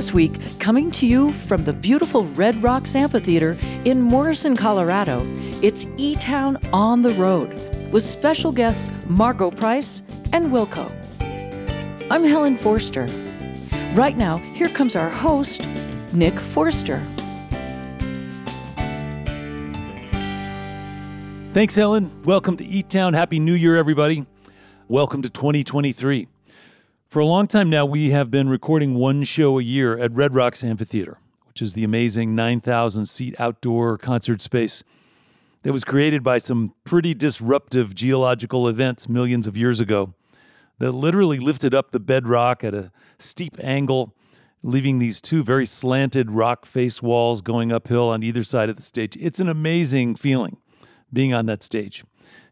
This week, coming to you from the beautiful Red Rocks Amphitheater in Morrison, Colorado, it's E Town on the Road with special guests Margo Price and Wilco. I'm Helen Forster. Right now, here comes our host, Nick Forster. Thanks, Helen. Welcome to E Town. Happy New Year, everybody. Welcome to 2023. For a long time now, we have been recording one show a year at Red Rocks Amphitheater, which is the amazing 9,000 seat outdoor concert space that was created by some pretty disruptive geological events millions of years ago that literally lifted up the bedrock at a steep angle, leaving these two very slanted rock face walls going uphill on either side of the stage. It's an amazing feeling being on that stage,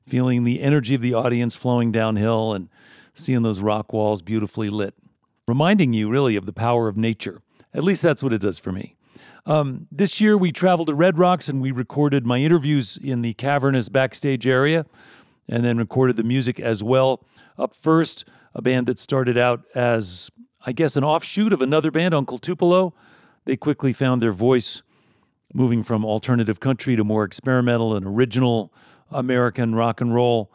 feeling the energy of the audience flowing downhill and seeing those rock walls beautifully lit, reminding you really of the power of nature. At least that's what it does for me. Um, this year, we traveled to Red Rocks and we recorded my interviews in the cavernous backstage area and then recorded the music as well. Up first, a band that started out as, I guess, an offshoot of another band, Uncle Tupelo. They quickly found their voice, moving from alternative country to more experimental and original American rock and roll.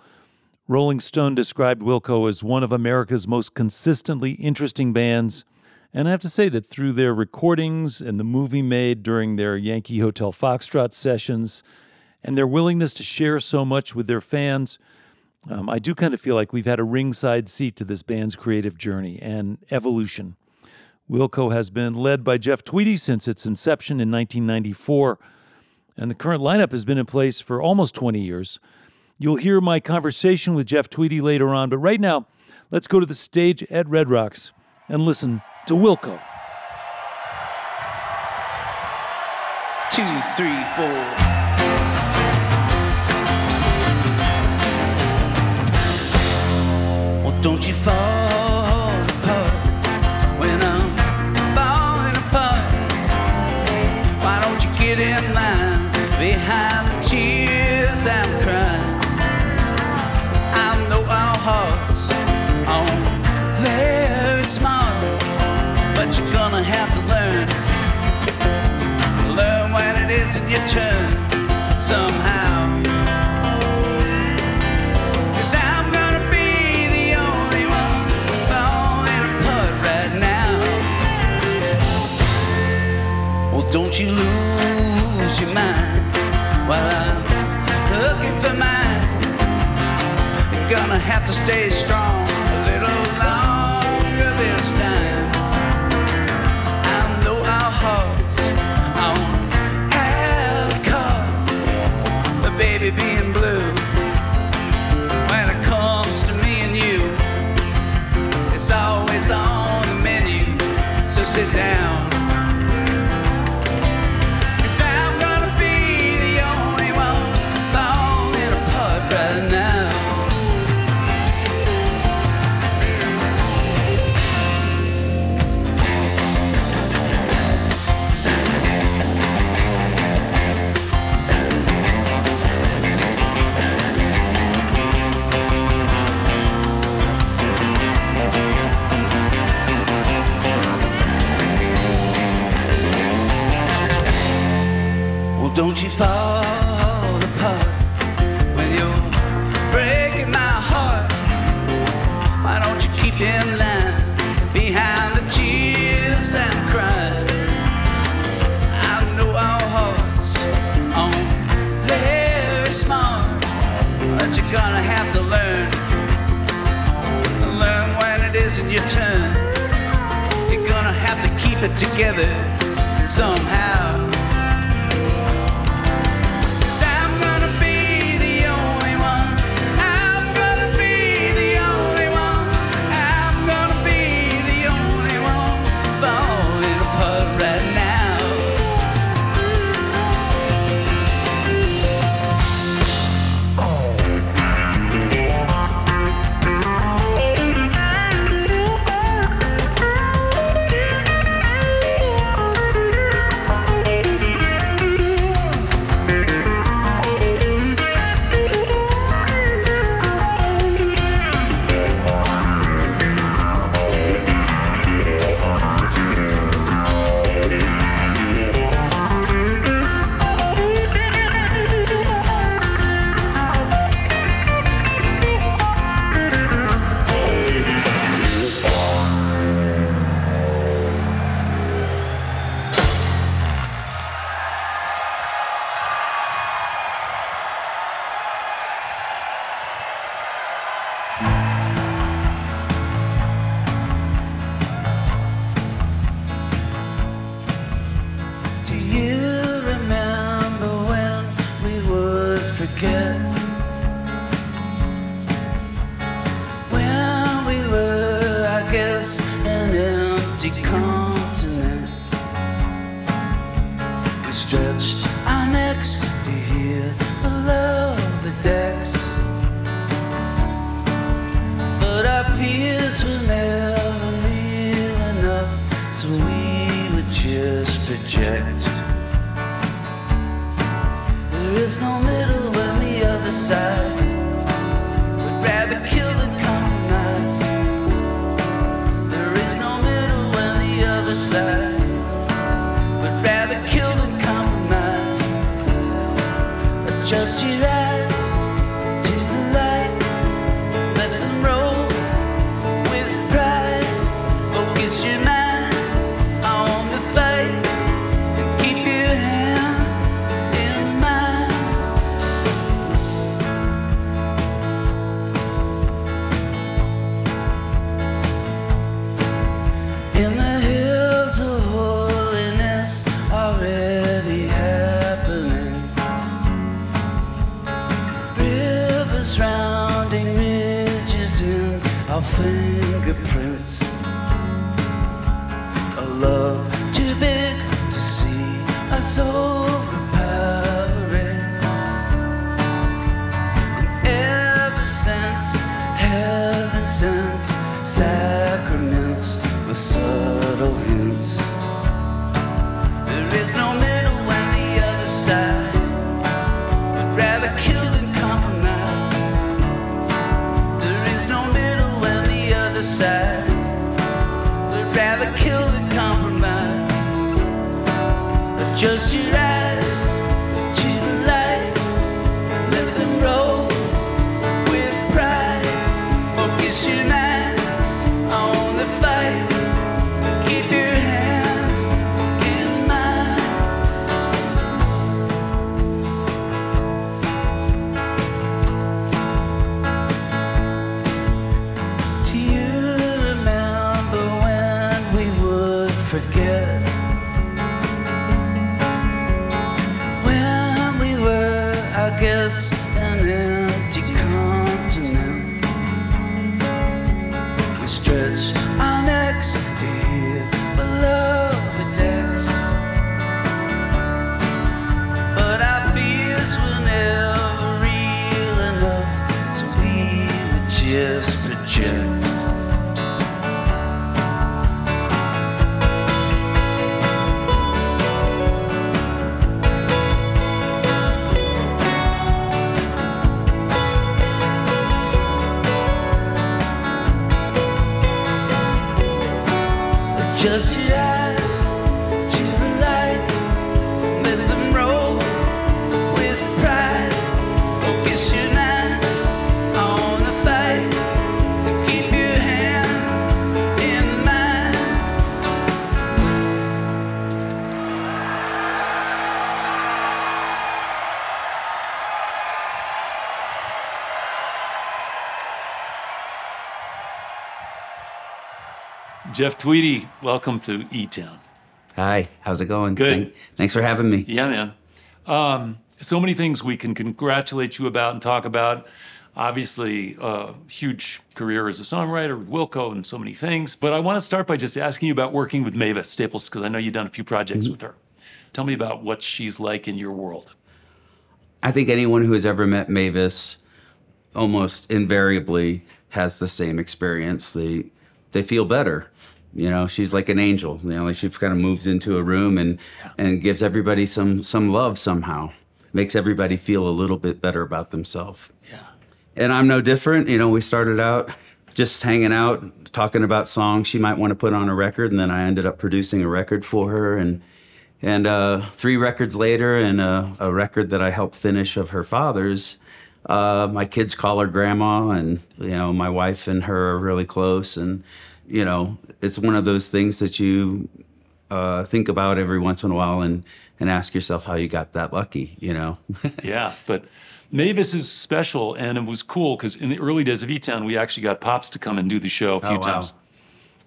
Rolling Stone described Wilco as one of America's most consistently interesting bands. And I have to say that through their recordings and the movie made during their Yankee Hotel Foxtrot sessions and their willingness to share so much with their fans, um, I do kind of feel like we've had a ringside seat to this band's creative journey and evolution. Wilco has been led by Jeff Tweedy since its inception in 1994, and the current lineup has been in place for almost 20 years. You'll hear my conversation with Jeff Tweedy later on, but right now, let's go to the stage at Red Rocks and listen to Wilco. Two, three, four. Well, don't you fall don't you lose your mind while I'm looking for mine. You're gonna have to stay strong a little longer this time. I know our hearts heaven sacraments with subtle hints. There is no Jeff Tweedy, welcome to E Town. Hi, how's it going? Good. Thank- thanks for having me. Yeah, man. Um, so many things we can congratulate you about and talk about. Obviously, a huge career as a songwriter with Wilco and so many things. But I want to start by just asking you about working with Mavis Staples because I know you've done a few projects with her. Tell me about what she's like in your world. I think anyone who has ever met Mavis almost invariably has the same experience. They they feel better. You know, she's like an angel. You know, like she kind of moves into a room and and gives everybody some some love somehow. Makes everybody feel a little bit better about themselves. Yeah. And I'm no different. You know, we started out just hanging out, talking about songs she might want to put on a record, and then I ended up producing a record for her. And and uh, three records later, and a, a record that I helped finish of her father's. Uh, my kids call her grandma, and you know, my wife and her are really close. And you know, it's one of those things that you uh, think about every once in a while, and and ask yourself how you got that lucky. You know. Yeah, but Mavis is special, and it was cool because in the early days of E Town, we actually got Pops to come and do the show a few Oh, wow. times.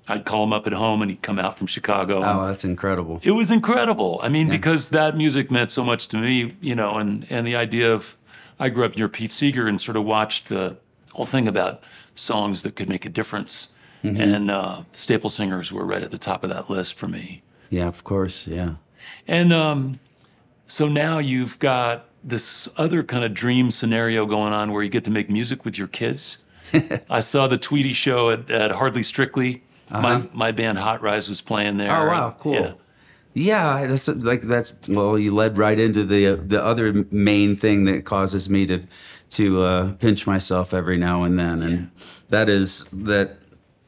I'd call him up at home, and he'd come out from Chicago. oh, that's incredible. It was incredible. I mean, because that music meant so much to me, you know, and and the idea of I grew up near Pete Seeger and sort of watched the whole thing about songs that could make a difference. And uh, Staple Singers were right at the top of that list for me. Yeah, of course. Yeah. And um, so now you've got this other kind of dream scenario going on where you get to make music with your kids. I saw the Tweedy show at, at Hardly Strictly. My, my band Hot Rize was playing there. Uh-huh. Oh, wow, cool. Yeah. Yeah, that's like that's well, you led right into the the other main thing that causes me to to uh, pinch myself every now and then, and that is that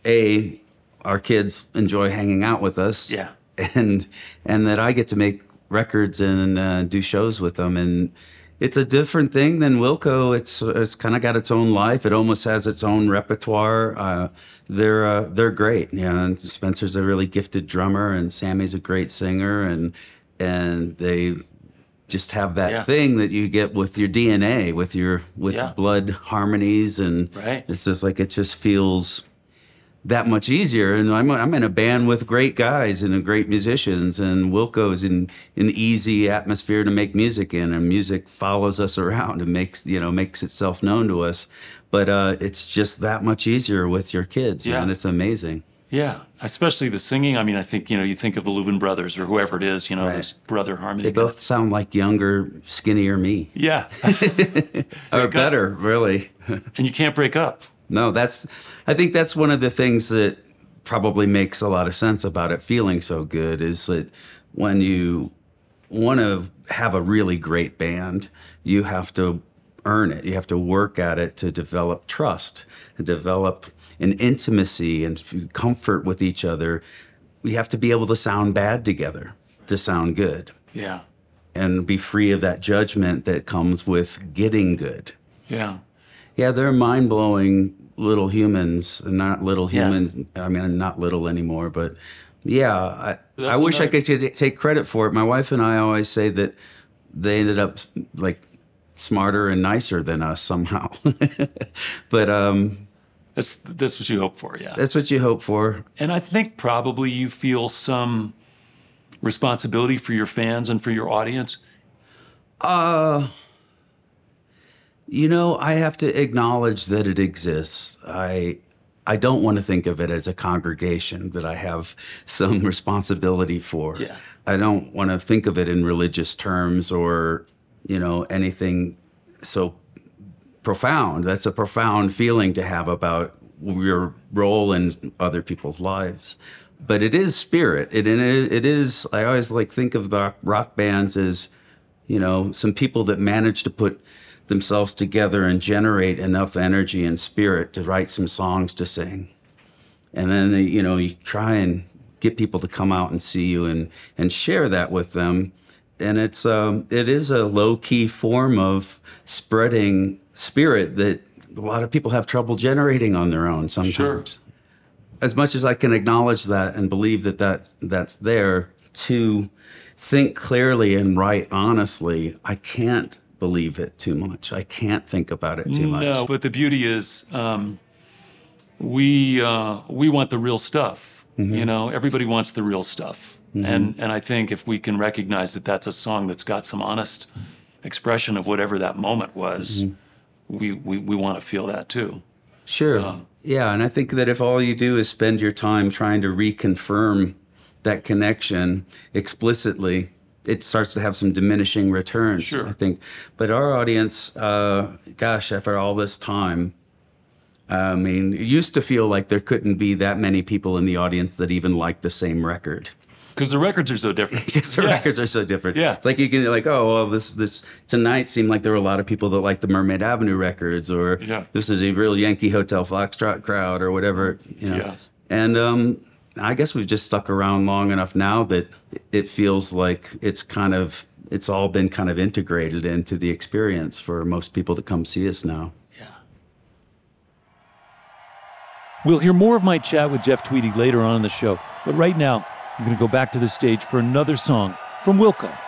a our kids enjoy hanging out with us, Yeah. and and that I get to make records and uh, do shows with them, and it's a different thing than Wilco. It's it's kind of got its own life. It almost has its own repertoire. Uh, they're uh, they're great. Yeah, and Spencer's a really gifted drummer, and Sammy's a great singer, and and they just have that Yeah. thing that you get with your DNA, with your with Yeah. blood harmonies, and Right. it's just like it just feels that much easier. And I'm, I'm in a band with great guys and great musicians, and Wilco's in an easy atmosphere to make music in, and music follows us around and makes you know makes itself known to us. But uh, it's just that much easier with your kids, Yeah. man. It's amazing. Yeah, especially the singing. I mean, I think you know, you think of the Louvin brothers or whoever it is. You know, Right. this brother harmony. They both sound like younger, skinnier me, Yeah, or better, really. and you can't break up. No, that's. I think that's one of the things that probably makes a lot of sense about it feeling so good is that when you want to have a really great band, you have to earn it. You have to work at it to develop trust and develop an intimacy and comfort with each other. We have to be able to sound bad together to sound good Yeah, and be free of that judgment that comes with getting good. yeah, Yeah, they're mind blowing little humans, and not little Yeah. humans. I mean, not little anymore, but yeah, I, I wish I could t- take credit for it. My wife and I always say that they ended up like smarter and nicer than us somehow. but um, that's that's what you hope for. Yeah, that's what you hope for. and I think probably you feel some responsibility for your fans and for your audience. Uh, you know, I have to acknowledge that it exists. I I don't want to think of it as a congregation that I have some responsibility for. Yeah. I don't want to think of it in religious terms or, you know, anything so profound. That's a profound feeling to have about your role in other people's lives. But it is spirit. It it is- it is. I always like think of rock bands as, you know, some people that manage to put themselves together and generate enough energy and spirit to write some songs to sing. And then they, you know you try and get people to come out and see you and and share that with them. And it's um it is a low key form of spreading spirit that a lot of people have trouble generating on their own sometimes. Sure. as much as I can acknowledge that and believe that that that's there to think clearly and write honestly I can't believe it too much I can't think about it too much No, but the beauty is, um, we uh, we want the real stuff. Mm-hmm. You know, everybody wants the real stuff, and and I think if we can recognize that that's a song that's got some honest expression of whatever that moment was, Mm-hmm. we, we we want to feel that too. Sure. yeah, and I think that if all you do is spend your time trying to reconfirm that connection explicitly, it starts to have some diminishing returns. Sure. I think. But our audience, uh, gosh, after all this time, I mean, it used to feel like there couldn't be that many people in the audience that even liked the same record. Because the records are so different. Because the Yeah. records are so different. Yeah. Like you can like, oh well, this this tonight seemed like there were a lot of people that liked the Mermaid Avenue records, or Yeah. this is a real Yankee Hotel Foxtrot crowd, or whatever. You know. Yeah. And um, I guess we've just stuck around long enough now that it feels like it's kind of it's all been kind of integrated into the experience for most people that come see us now. Yeah. We'll hear more of my chat with Jeff Tweedy later on in the show, but right now, I'm going to go back to the stage for another song from Wilco.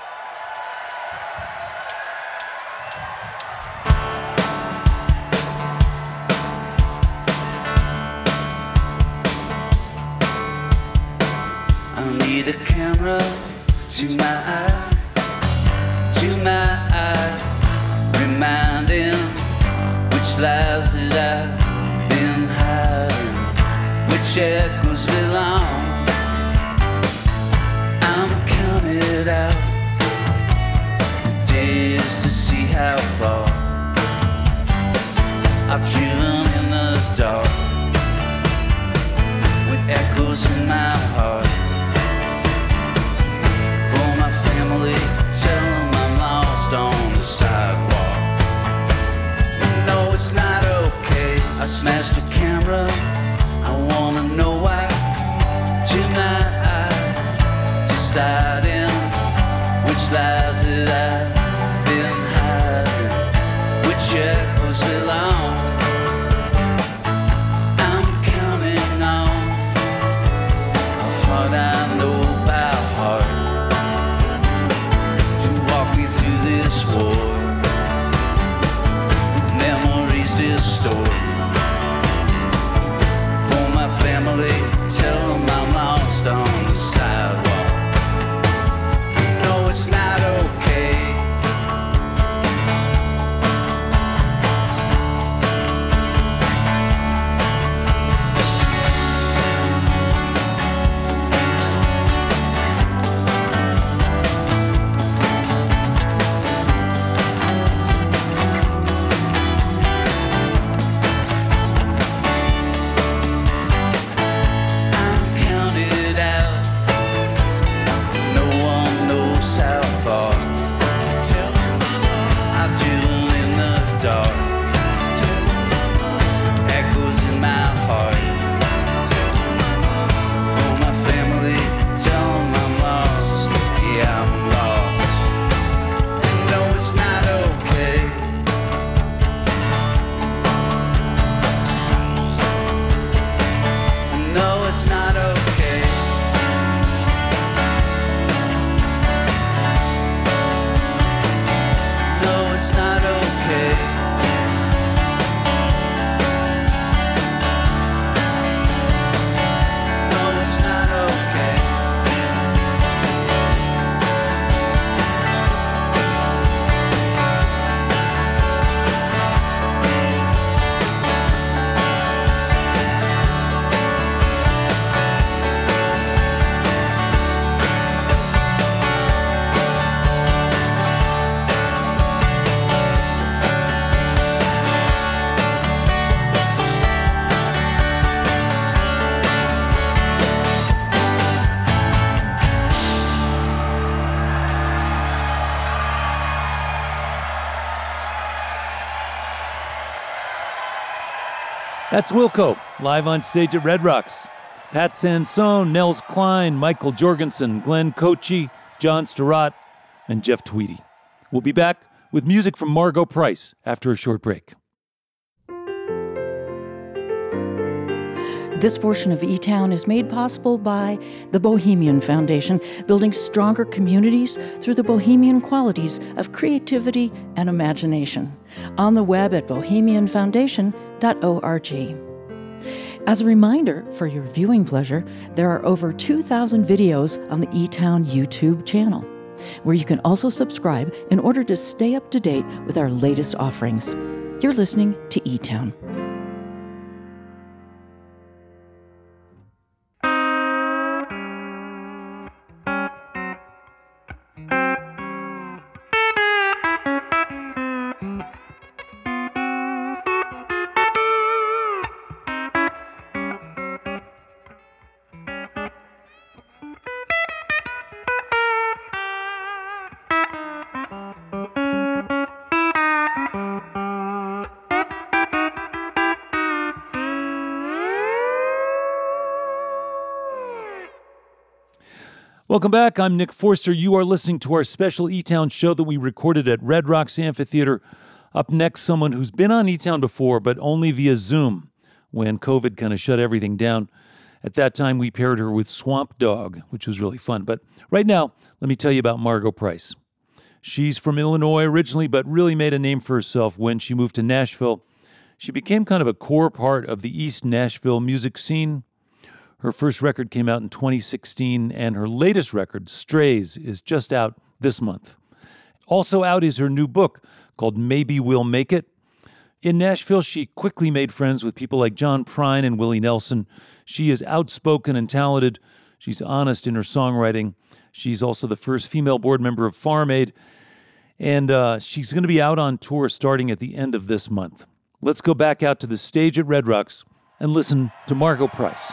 That's Wilco, live on stage at Red Rocks. Pat Sansone, Nels Cline, Mikael Jorgensen, Glenn Kotche, John Stirratt, and Jeff Tweedy. We'll be back with music from Margo Price after a short break. This portion of E Town is made possible by the Bohemian Foundation, building stronger communities through the bohemian qualities of creativity and imagination. On the web at As a reminder, for your viewing pleasure, there are over 2,000 videos on the E Town YouTube channel, where you can also subscribe in order to stay up to date with our latest offerings. You're listening to E Welcome back. I'm Nick Forster. You are listening to our special E Town show that we recorded at Red Rocks Amphitheater. Up next, someone who's been on E Town before, but only via Zoom when COVID kind of shut everything down. At that time, we paired her with Swamp Dogg, which was really fun. But right now, let me tell you about Margo Price. She's from Illinois originally, but really made a name for herself when she moved to Nashville. She became kind of a core part of the East Nashville music scene. Her first record came out in 2016, and her latest record, Strays, is just out this month. Also out is her new book called Maybe We'll Make It. In Nashville, she quickly made friends with people like John Prine and Willie Nelson. She is outspoken and talented. She's honest in her songwriting. She's also the first female board member of Farm Aid. And uh, she's going to be out on tour starting at the end of this month. Let's go back out to the stage at Red Rocks and listen to Margo Price.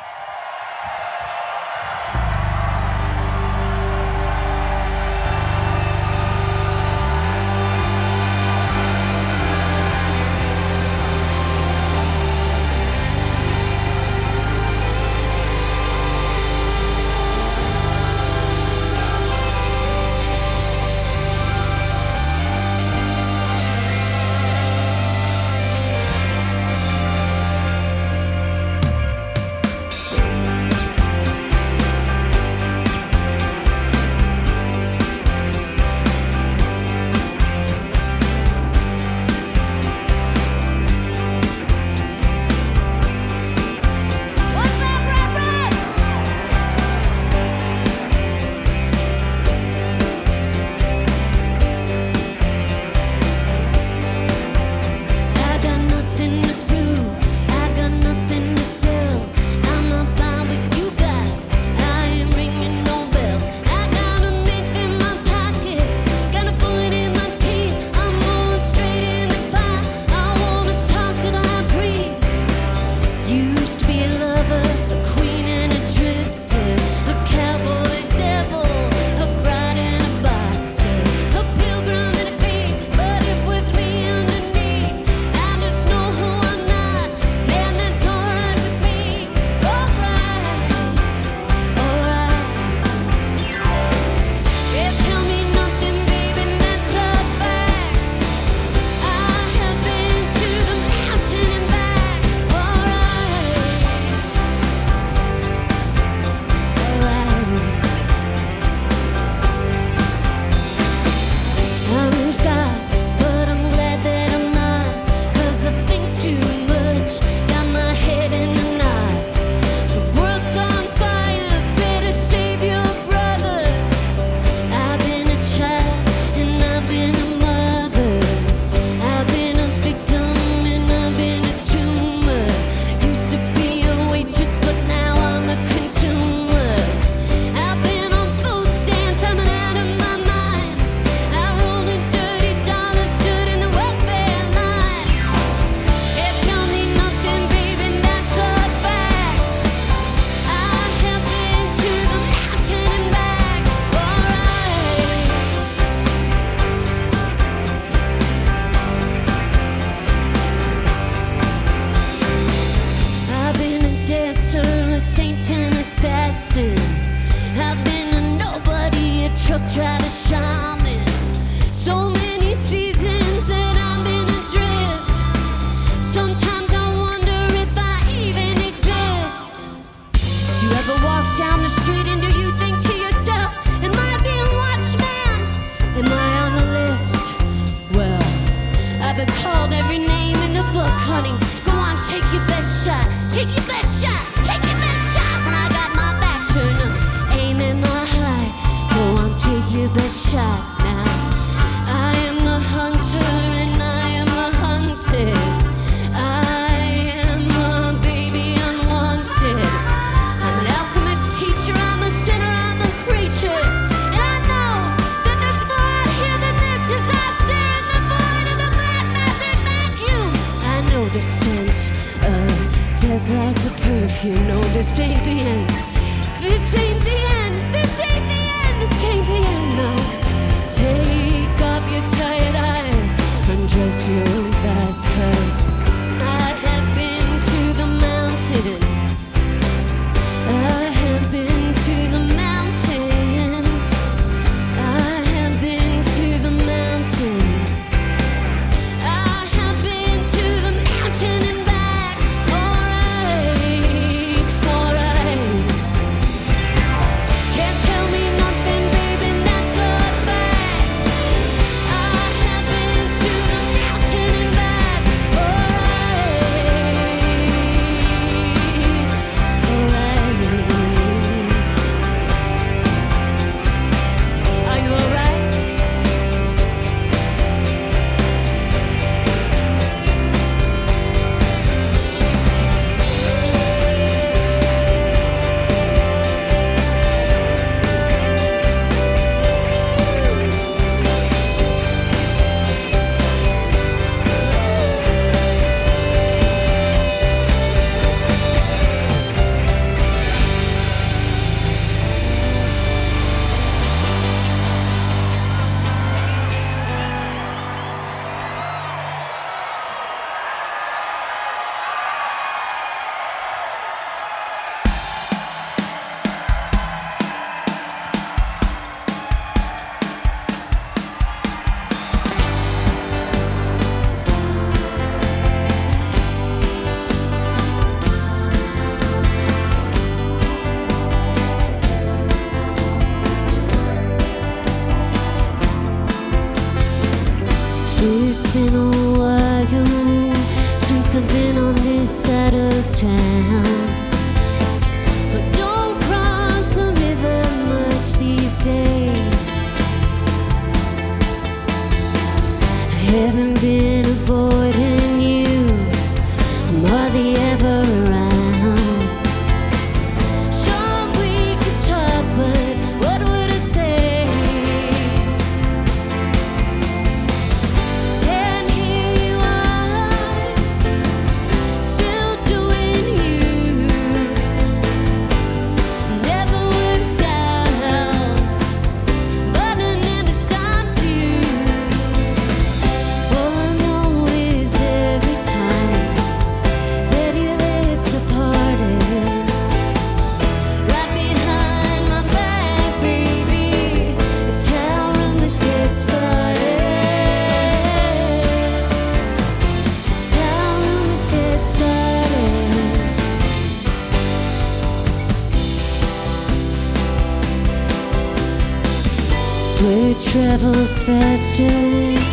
devil's festival.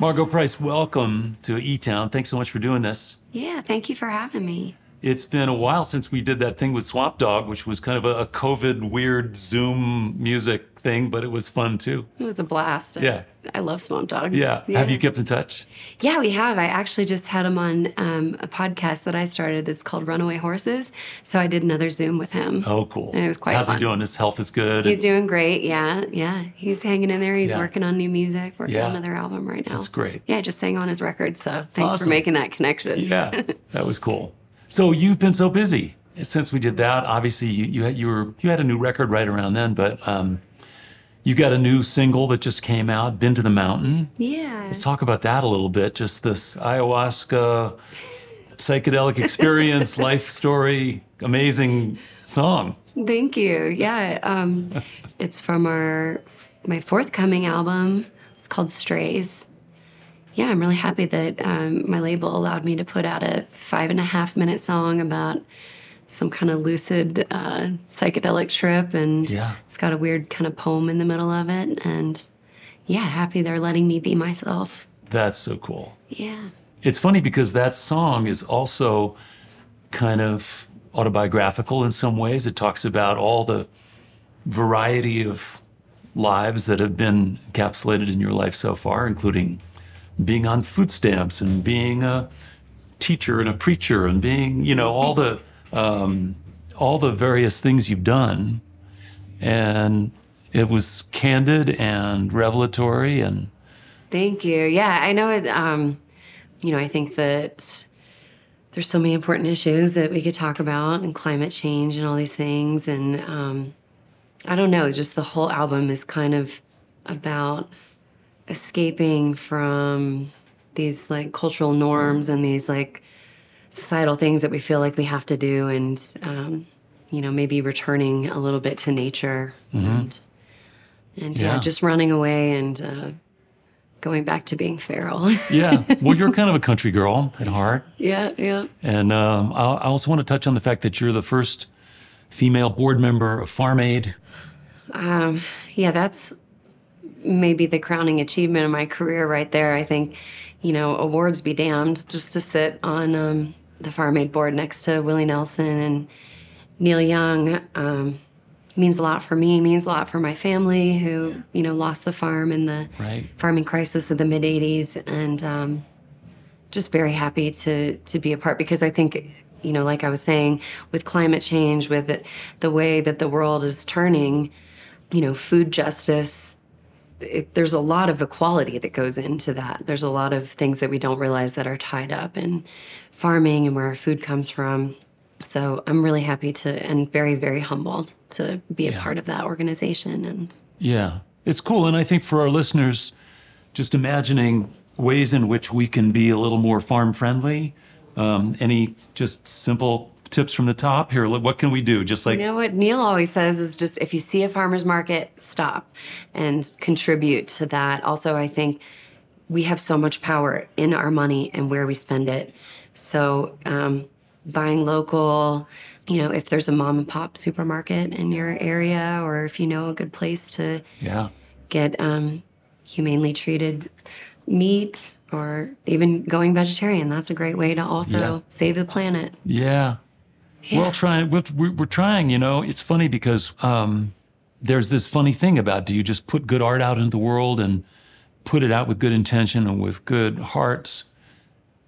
Margo Price, welcome to E Town. Thanks so much for doing this. Yeah, thank you for having me. It's been a while since we did that thing with Swamp Dogg, which was kind of a, a COVID weird Zoom music thing, but it was fun too. It was a blast. Yeah. I love Swamp Dogg. Yeah. Have you kept in touch? Yeah, we have. I actually just had him on um, a podcast that I started that's called Runaway Horses. So I did another Zoom with him. Oh, cool. And it was quite How's fun. he doing? His health is good. He's doing great. Yeah, yeah. He's hanging in there. He's Yeah. working on new music, working Yeah. on another album right now. That's great. Yeah, just sang on his record. So thanks Awesome. for making that connection. yeah, that was cool. So you've been so busy since we did that. Obviously, you you had you were you had a new record right around then, but um, you got a new single that just came out, "Been to the Mountain." Yeah. Let's talk about that a little bit. Just this ayahuasca psychedelic experience, life story, amazing song. Thank you. Yeah. Um, it's from our my forthcoming album. It's called Strays. Yeah, I'm really happy that um, my label allowed me to put out a five and a half minute song about some kind of lucid uh, psychedelic trip, and Yeah. it's got a weird kind of poem in the middle of it. And yeah, happy they're letting me be myself. That's so cool. Yeah. It's funny because that song is also kind of autobiographical in some ways. It talks about all the variety of lives that have been encapsulated in your life so far, including being on food stamps and being a teacher and a preacher and being, you know, all the um, all the various things you've done. And it was candid and revelatory and Thank you. Yeah, I know it. Um, you know, I think that there's so many important issues that we could talk about, and climate change and all these things. And um, I don't know, just the whole album is kind of about escaping from these like cultural norms and these like societal things that we feel like we have to do, and um, you know, maybe returning a little bit to nature and and yeah, Yeah. just running away and. Uh, going back to being feral. yeah. Well, you're kind of a country girl at heart. yeah, yeah. And um, I I also want to touch on the fact that you're the first female board member of Farm Aid. Yeah, that's maybe the crowning achievement of my career right there. I think, you know, awards be damned just to sit on um, the Farm Aid board next to Willie Nelson and Neil Young um, means a lot for me, means a lot for my family who, you know, lost the farm in the Right. farming crisis of the mid 80s. And um, just very happy to, to be a part because I think, you know, like I was saying, with climate change, with the, the way that the world is turning, you know, food justice, it, there's a lot of equality that goes into that. There's a lot of things that we don't realize that are tied up in farming and where our food comes from. So I'm really happy to and very, very humbled to be a part of that organization. And Yeah, it's cool. And I think for our listeners, just imagining ways in which we can be a little more farm friendly. Um, any just simple tips from the top here? What can we do? Just like, you know what Neil always says is just if you see a farmer's market, stop and contribute to that. Also, I think we have so much power in our money and where we spend it. So, um, buying local, you know, if there's a mom and pop supermarket in your area, or if you know a good place to yeah, get um, humanely treated meat, or even going vegetarian, that's a great way to also Yeah. save the planet. yeah. Well, trying, we're, we're we're trying, you know, it's funny because um, there's this funny thing about do you just put good art out into the world and put it out with good intention and with good hearts?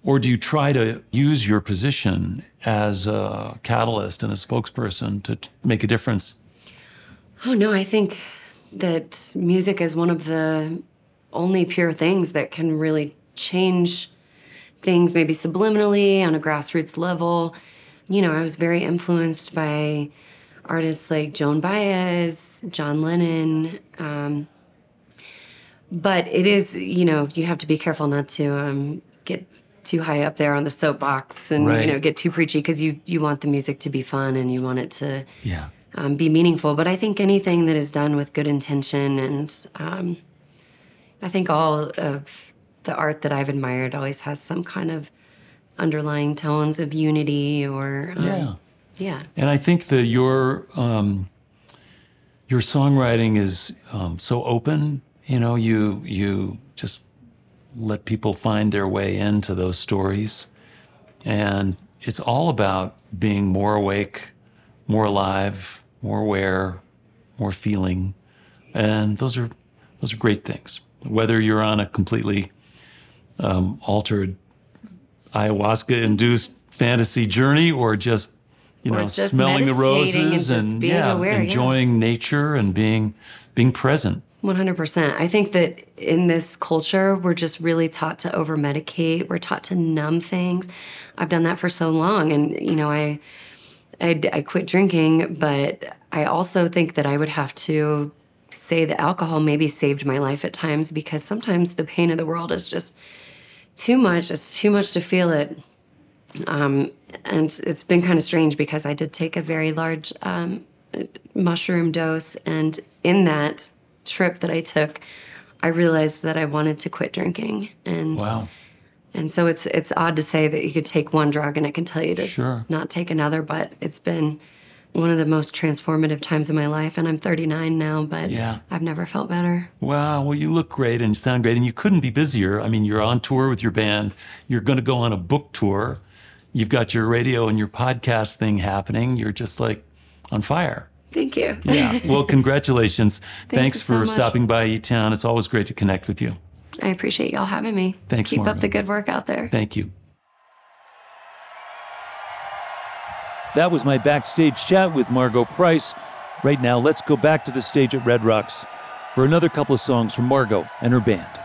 Or do you try to use your position as a catalyst and a spokesperson to t- make a difference? Oh no, I think that music is one of the only pure things that can really change things, maybe subliminally on a grassroots level. You know, I was very influenced by artists like Joan Baez, John Lennon. Um, but it is, you know, you have to be careful not to um, get too high up there on the soapbox and Right. you know get too preachy because you you want the music to be fun and you want it to Yeah. um, be meaningful. But I think anything that is done with good intention, and um, I think all of the art that I've admired always has some kind of underlying tones of unity or um, Yeah. yeah. And I think that your um, your songwriting is um, so open. You know, you you just let people find their way into those stories, and it's all about being more awake, more alive, more aware, more feeling. and those are those are great things. Whether you're on a completely um, altered ayahuasca-induced fantasy journey, or just you Or know just smelling the roses and being yeah, aware, yeah. enjoying nature and being being present. 100%. I think that in this culture, we're just really taught to over medicate. We're taught to numb things. I've done that for so long. And, you know, I, I, I quit drinking, but I also think that I would have to say that alcohol maybe saved my life at times because sometimes the pain of the world is just too much. It's too much to feel it. Um, and it's been kind of strange because I did take a very large um, mushroom dose, and in that trip that I took, I realized that I wanted to quit drinking, and Wow. and so it's it's odd to say that you could take one drug and it can tell you to Sure. not take another, but it's been one of the most transformative times of my life, and I'm 39 now, but Yeah. I've never felt better. Wow. Well, you look great and you sound great, and you couldn't be busier. I mean, you're on tour with your band. You're going to go on a book tour. You've got your radio and your podcast thing happening. You're just like on fire. Thank you. Yeah. Well, congratulations. Thanks you so for stopping by E Town. It's always great to connect with you. I appreciate y'all having me. Thanks, Keep Margo. up the good work out there. Thank you. That was my backstage chat with Margo Price. Right now, let's go back to the stage at Red Rocks for another couple of songs from Margo and her band.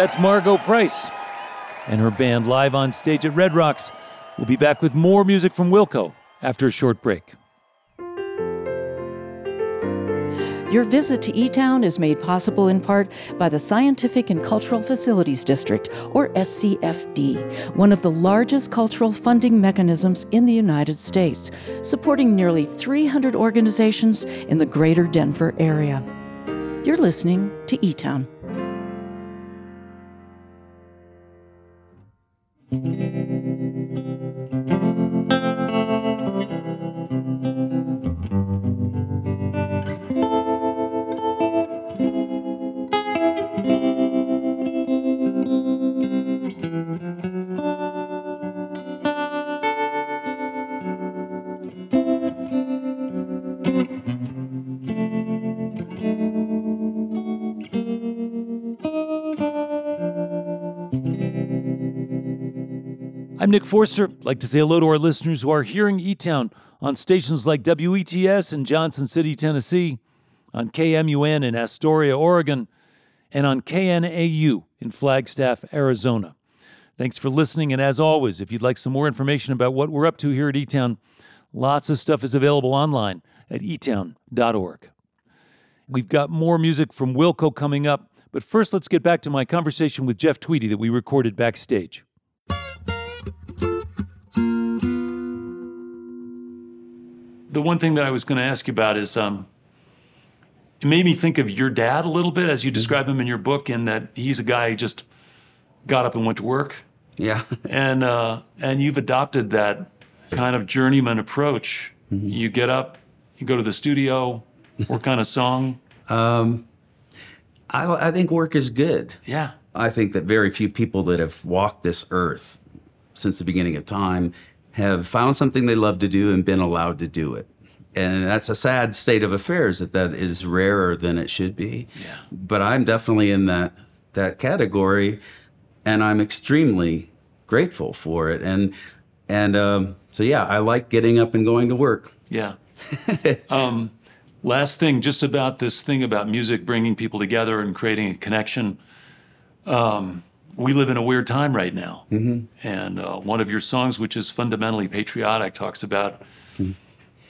That's Margo Price and her band live on stage at Red Rocks. We'll be back with more music from Wilco after a short break. Your visit to eTown is made possible in part by the Scientific and Cultural Facilities District, or SCFD, one of the largest cultural funding mechanisms in the United States, supporting nearly 300 organizations in the greater Denver area. You're listening to eTown. I'm Nick Forster. I'd like to say hello to our listeners who are hearing E Town on stations like WETS in Johnson City, Tennessee, on KMUN in Astoria, Oregon, and on KNAU in Flagstaff, Arizona. Thanks for listening. And as always, if you'd like some more information about what we're up to here at E Town, lots of stuff is available online at etown.org. We've got more music from Wilco coming up, but first let's get back to my conversation with Jeff Tweedy that we recorded backstage. The one thing that I was going to ask you about is um, it made me think of your dad a little bit as you describe him in your book, in that he's a guy who just got up and went to work. Yeah. and uh, and you've adopted that kind of journeyman approach. You get up, you go to the studio, work on a song. Um, I, I think work is good. Yeah. I think that very few people that have walked this earth since the beginning of time have found something they love to do and been allowed to do it. And that's a sad state of affairs that that is rarer than it should be. Yeah. But I'm definitely in that that category, and I'm extremely grateful for it. And and um, so yeah, I like getting up and going to work. Yeah. um, last thing, just about this thing about music bringing people together and creating a connection. Um, we live in a weird time right now. Mm-hmm. And uh, one of your songs, which is fundamentally patriotic, talks about,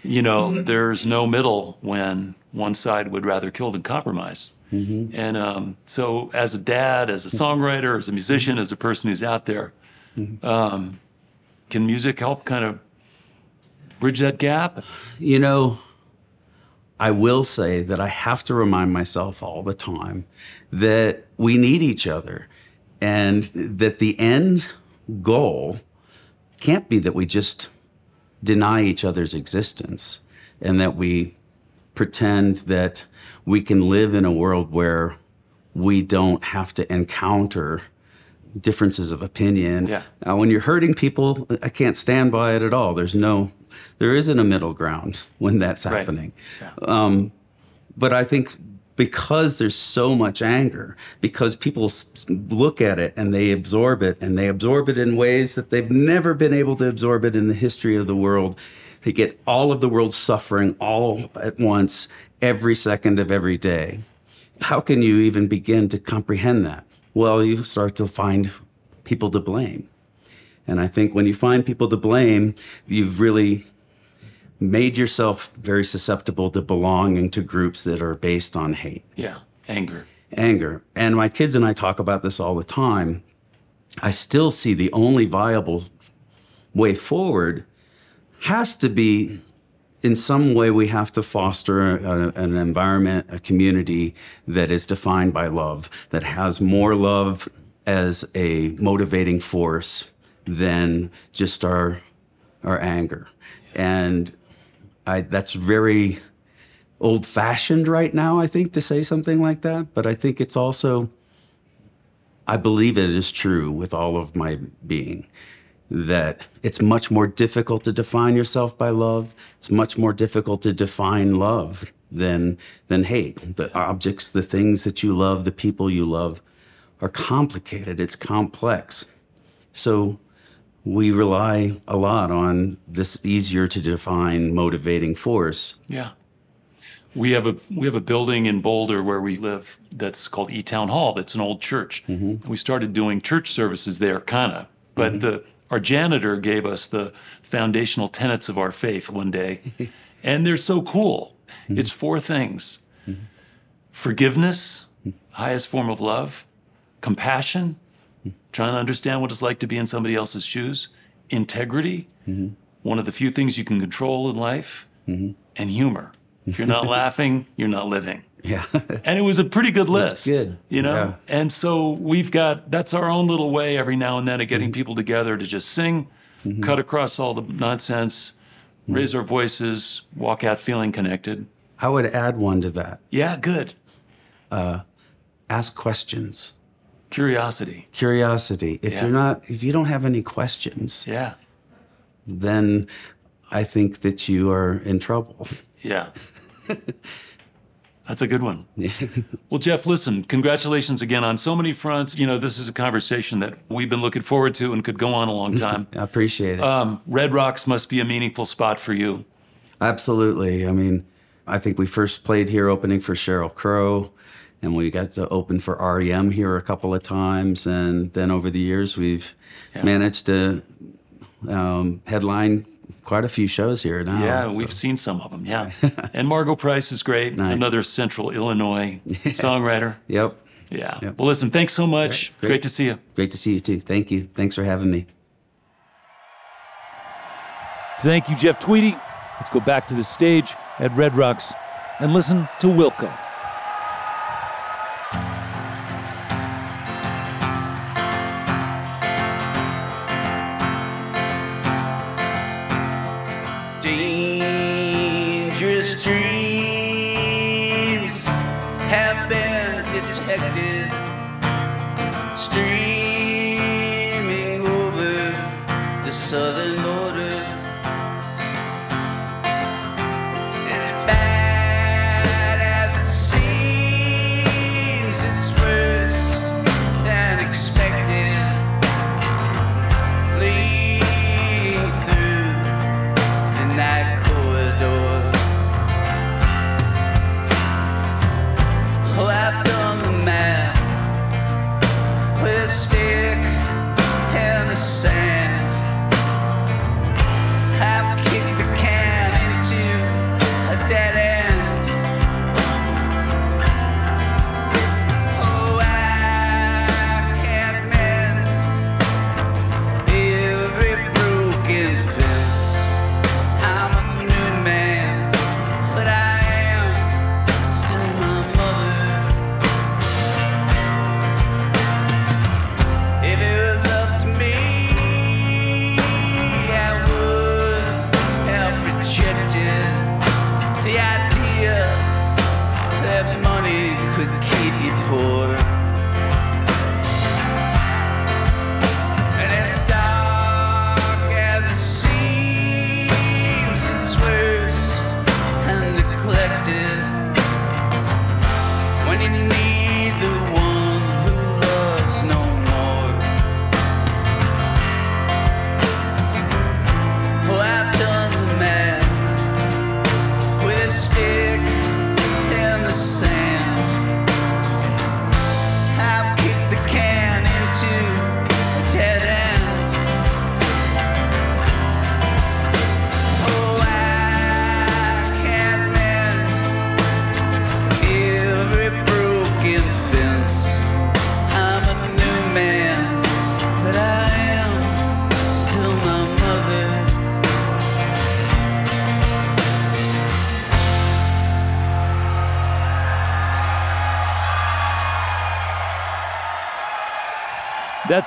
you know, there's no middle when one side would rather kill than compromise. Mm-hmm. And um, so, as a dad, as a songwriter, as a musician, as a person who's out there, um, can music help kind of bridge that gap? You know, I will say that I have to remind myself all the time that we need each other and that the end goal can't be that we just deny each other's existence and that we pretend that we can live in a world where we don't have to encounter differences of opinion. Yeah. Now, when you're hurting people, I can't stand by it at all. There's no, there isn't a middle ground when that's happening. Right. happening. Um, but I think because there's so much anger, because people look at it and they absorb it, and they absorb it in ways that they've never been able to absorb it in the history of the world. They get all of the world's suffering all at once, every second of every day. How can you even begin to comprehend that? Well, you start to find people to blame. And I think when you find people to blame, you've really made yourself very susceptible to belonging to groups that are based on hate, Yeah, anger. anger. And my kids and I talk about this all the time. I still see the only viable way forward has to be in some way we have to foster a, an environment, a community that is defined by love, that has more love as a motivating force than just our our anger. And I that's very old fashioned right now, I think, to say something like that. But I think it's also I believe it is true with all of my being that it's much more difficult to define yourself by love. It's much more difficult to define love than than hate. The objects, the things that you love, the people you love are complicated. It's complex. So we rely a lot on this easier to define motivating force. Yeah. We have a we have a building in Boulder where we live that's called E Town Hall. That's an old church. And we started doing church services there, kind of. But mm-hmm. the our janitor gave us the foundational tenets of our faith one day, and they're so cool. Mm-hmm. It's four things: forgiveness, highest form of love; compassion, trying to understand what it's like to be in somebody else's shoes; integrity, mm-hmm. one of the few things you can control in life, mm-hmm. and humor. If you're not laughing, you're not living. Yeah. And it was a pretty good list. good. You know? Yeah. And so we've got that's our own little way every now and then of getting mm-hmm. people together to just sing, cut across all the nonsense, raise our voices, walk out feeling connected. I would add one to that. Yeah, good. Uh, ask questions. Curiosity. Curiosity. If Yeah. you're not if you don't have any questions, Yeah. then I think that you are in trouble. Yeah. That's a good one. well, Jeff, listen, congratulations again on so many fronts. You know, this is a conversation that we've been looking forward to and could go on a long time. I appreciate it. Um, Red Rocks must be a meaningful spot for you. Absolutely. I mean, I think we first played here opening for Sheryl Crow, and we got to open for REM here a couple of times. And then over the years, we've Yeah. managed to um, headline quite a few shows here now. Yeah, so- we've seen some of them. Yeah. and Margo Price is great. Nice. Another Central Illinois songwriter. Yep. Yeah. Yep. Well, listen, thanks so much. Great. Great to see you. Great to see you too. Thank you. Thanks for having me. Thank you, Jeff Tweedy. Let's go back to the stage at Red Rocks and listen to Wilco.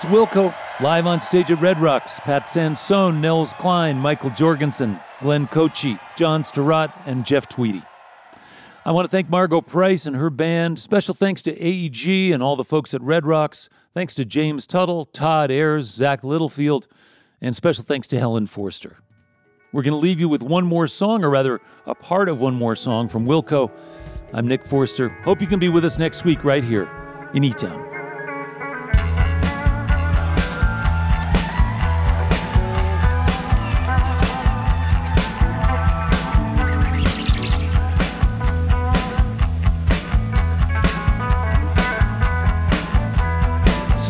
That's Wilco, live on stage at Red Rocks. Pat Sansone, Nels Cline, Mikael Jorgensen, Glenn Kotche, John Stirratt, and Jeff Tweedy. I want to thank Margo Price and her band. Special thanks to AEG and all the folks at Red Rocks. Thanks to James Tuttle, Todd Ayers, Zach Littlefield, and special thanks to Helen Forster. We're going to leave you with one more song, or rather, a part of one more song from Wilco. I'm Nick Forster. Hope you can be with us next week right here in E Town.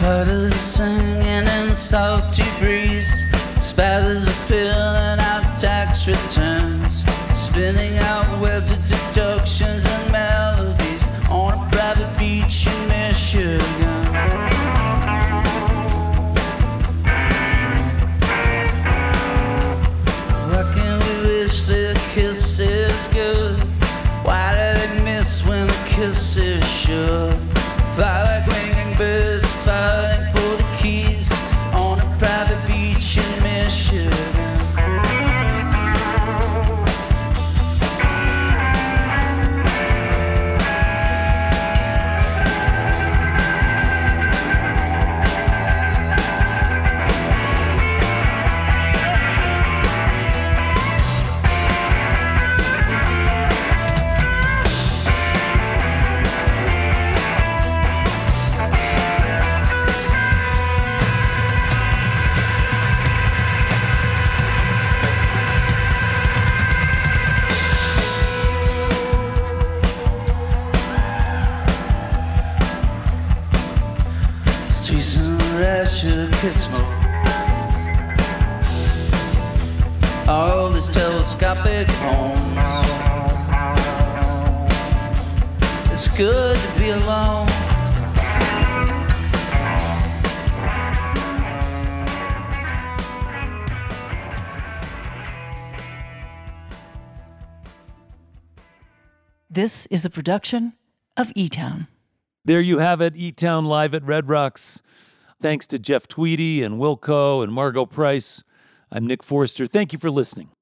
Spiders singing in the salty breeze. Are filling out tax returns. Spinning out webs of deductions telescopic phone. It's good to be alone. This is a production of E Town. There you have it, E Town Live at Red Rocks. Thanks to Jeff Tweedy and Wilco and Margo Price. I'm Nick Forster. Thank you for listening.